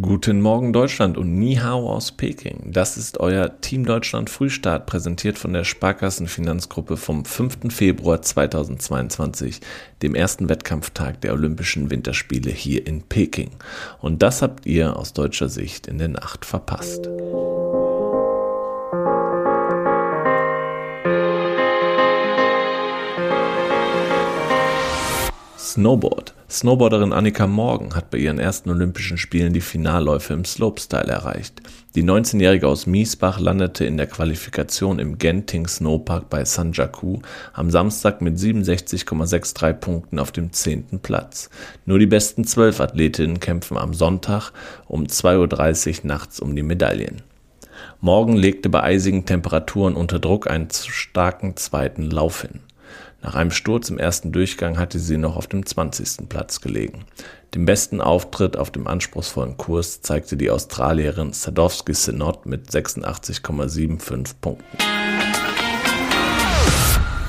Guten Morgen Deutschland und Ni Hao aus Peking. Das ist euer Team Deutschland Frühstart, präsentiert von der Sparkassenfinanzgruppe vom 5. Februar 2022, dem ersten Wettkampftag der Olympischen Winterspiele hier in Peking. Und das habt ihr aus deutscher Sicht in der Nacht verpasst. Snowboard. Snowboarderin Annika Morgan hat bei ihren ersten Olympischen Spielen die Finalläufe im Slopestyle erreicht. Die 19-Jährige aus Miesbach landete in der Qualifikation im Genting Snowpark bei Sanjaku am Samstag mit 67,63 Punkten auf dem 10. Platz. Nur die besten zwölf Athletinnen kämpfen am Sonntag um 2.30 Uhr nachts um die Medaillen. Morgan legte bei eisigen Temperaturen unter Druck einen starken zweiten Lauf hin. Nach einem Sturz im ersten Durchgang hatte sie noch auf dem 20. Platz gelegen. Den besten Auftritt auf dem anspruchsvollen Kurs zeigte die Australierin Sadowski Senot mit 86,75 Punkten.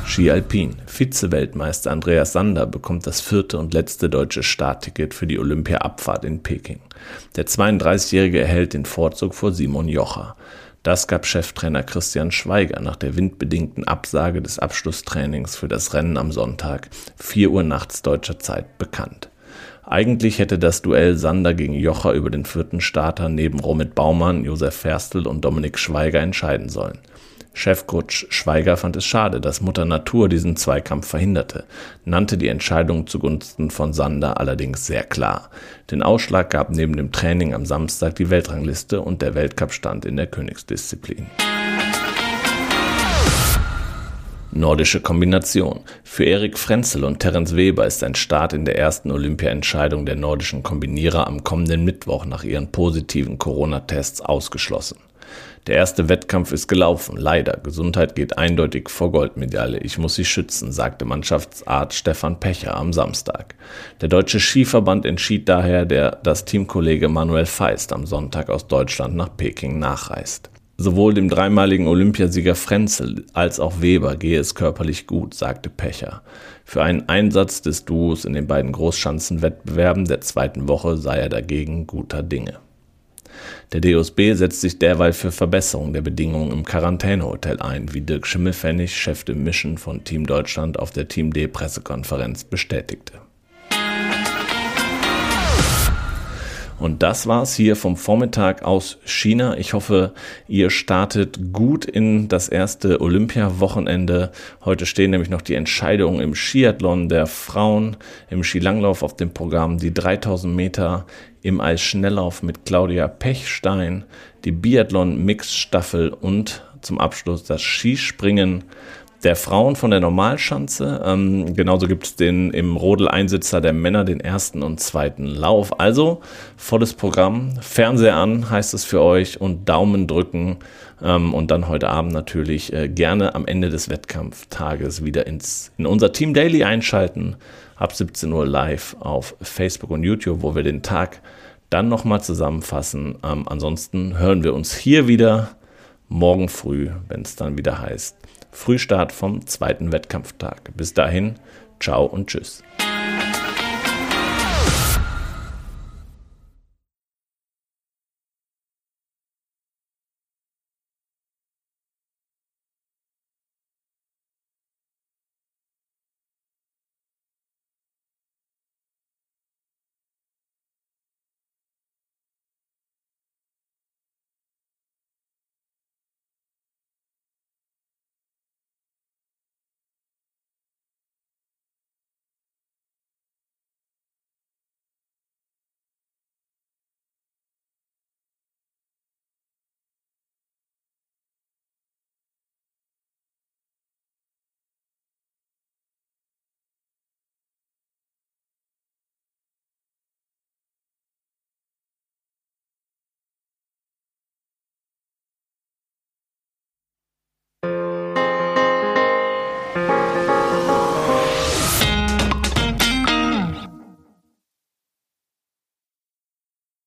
Ski Alpin. Vize-Weltmeister Andreas Sander bekommt das vierte und letzte deutsche Startticket für die Olympia-Abfahrt in Peking. Der 32-Jährige erhält den Vorzug vor Simon Jocher. Das gab Cheftrainer Christian Schweiger nach der windbedingten Absage des Abschlusstrainings für das Rennen am Sonntag, 4 Uhr nachts deutscher Zeit, bekannt. Eigentlich hätte das Duell Sander gegen Jocher über den vierten Starter neben Romit Baumann, Josef Ferstl und Dominik Schweiger entscheiden sollen. Chefcoach Schweiger fand es schade, dass Mutter Natur diesen Zweikampf verhinderte, nannte die Entscheidung zugunsten von Sander allerdings sehr klar. Den Ausschlag gab neben dem Training am Samstag die Weltrangliste und der Weltcup-Stand in der Königsdisziplin. Nordische Kombination. Für Erik Frenzel und Terence Weber ist ein Start in der ersten Olympia-Entscheidung der nordischen Kombinierer am kommenden Mittwoch nach ihren positiven Corona-Tests ausgeschlossen. Der erste Wettkampf ist gelaufen. Leider. Gesundheit geht eindeutig vor Goldmedaille. Ich muss sie schützen, sagte Mannschaftsarzt Stefan Pecher am Samstag. Der Deutsche Skiverband entschied daher, der, dass Teamkollege Manuel Feist am Sonntag aus Deutschland nach Peking nachreist. Sowohl dem dreimaligen Olympiasieger Frenzel als auch Weber gehe es körperlich gut, sagte Pecher. Für einen Einsatz des Duos in den beiden Großschanzenwettbewerben der zweiten Woche sei er dagegen guter Dinge. Der DOSB setzt sich derweil für Verbesserung der Bedingungen im Quarantänehotel ein, wie Dirk Schimmelfennig, Chef de Mission von Team Deutschland auf der Team D Pressekonferenz bestätigte. Und das war's hier vom Vormittag aus China. Ich hoffe, ihr startet gut in das erste Olympia-Wochenende. Heute stehen nämlich noch die Entscheidungen im Skiathlon der Frauen, im Skilanglauf auf dem Programm, die 3000 Meter im Eisschnelllauf mit Claudia Pechstein, die Biathlon-Mix-Staffel und zum Abschluss das Skispringen der Frauen von der Normalschanze. Ähm, genauso gibt es den im Rodel-Einsitzer der Männer den ersten und zweiten Lauf. Also volles Programm. Fernseher an heißt es für euch und Daumen drücken. Ähm, und dann heute Abend natürlich äh, gerne am Ende des Wettkampftages wieder ins, in unser Team Daily einschalten. Ab 17 Uhr live auf Facebook und YouTube, wo wir den Tag dann nochmal zusammenfassen. Ähm, ansonsten hören wir uns hier wieder morgen früh, wenn es dann wieder heißt Frühstart vom zweiten Wettkampftag. Bis dahin, ciao und tschüss.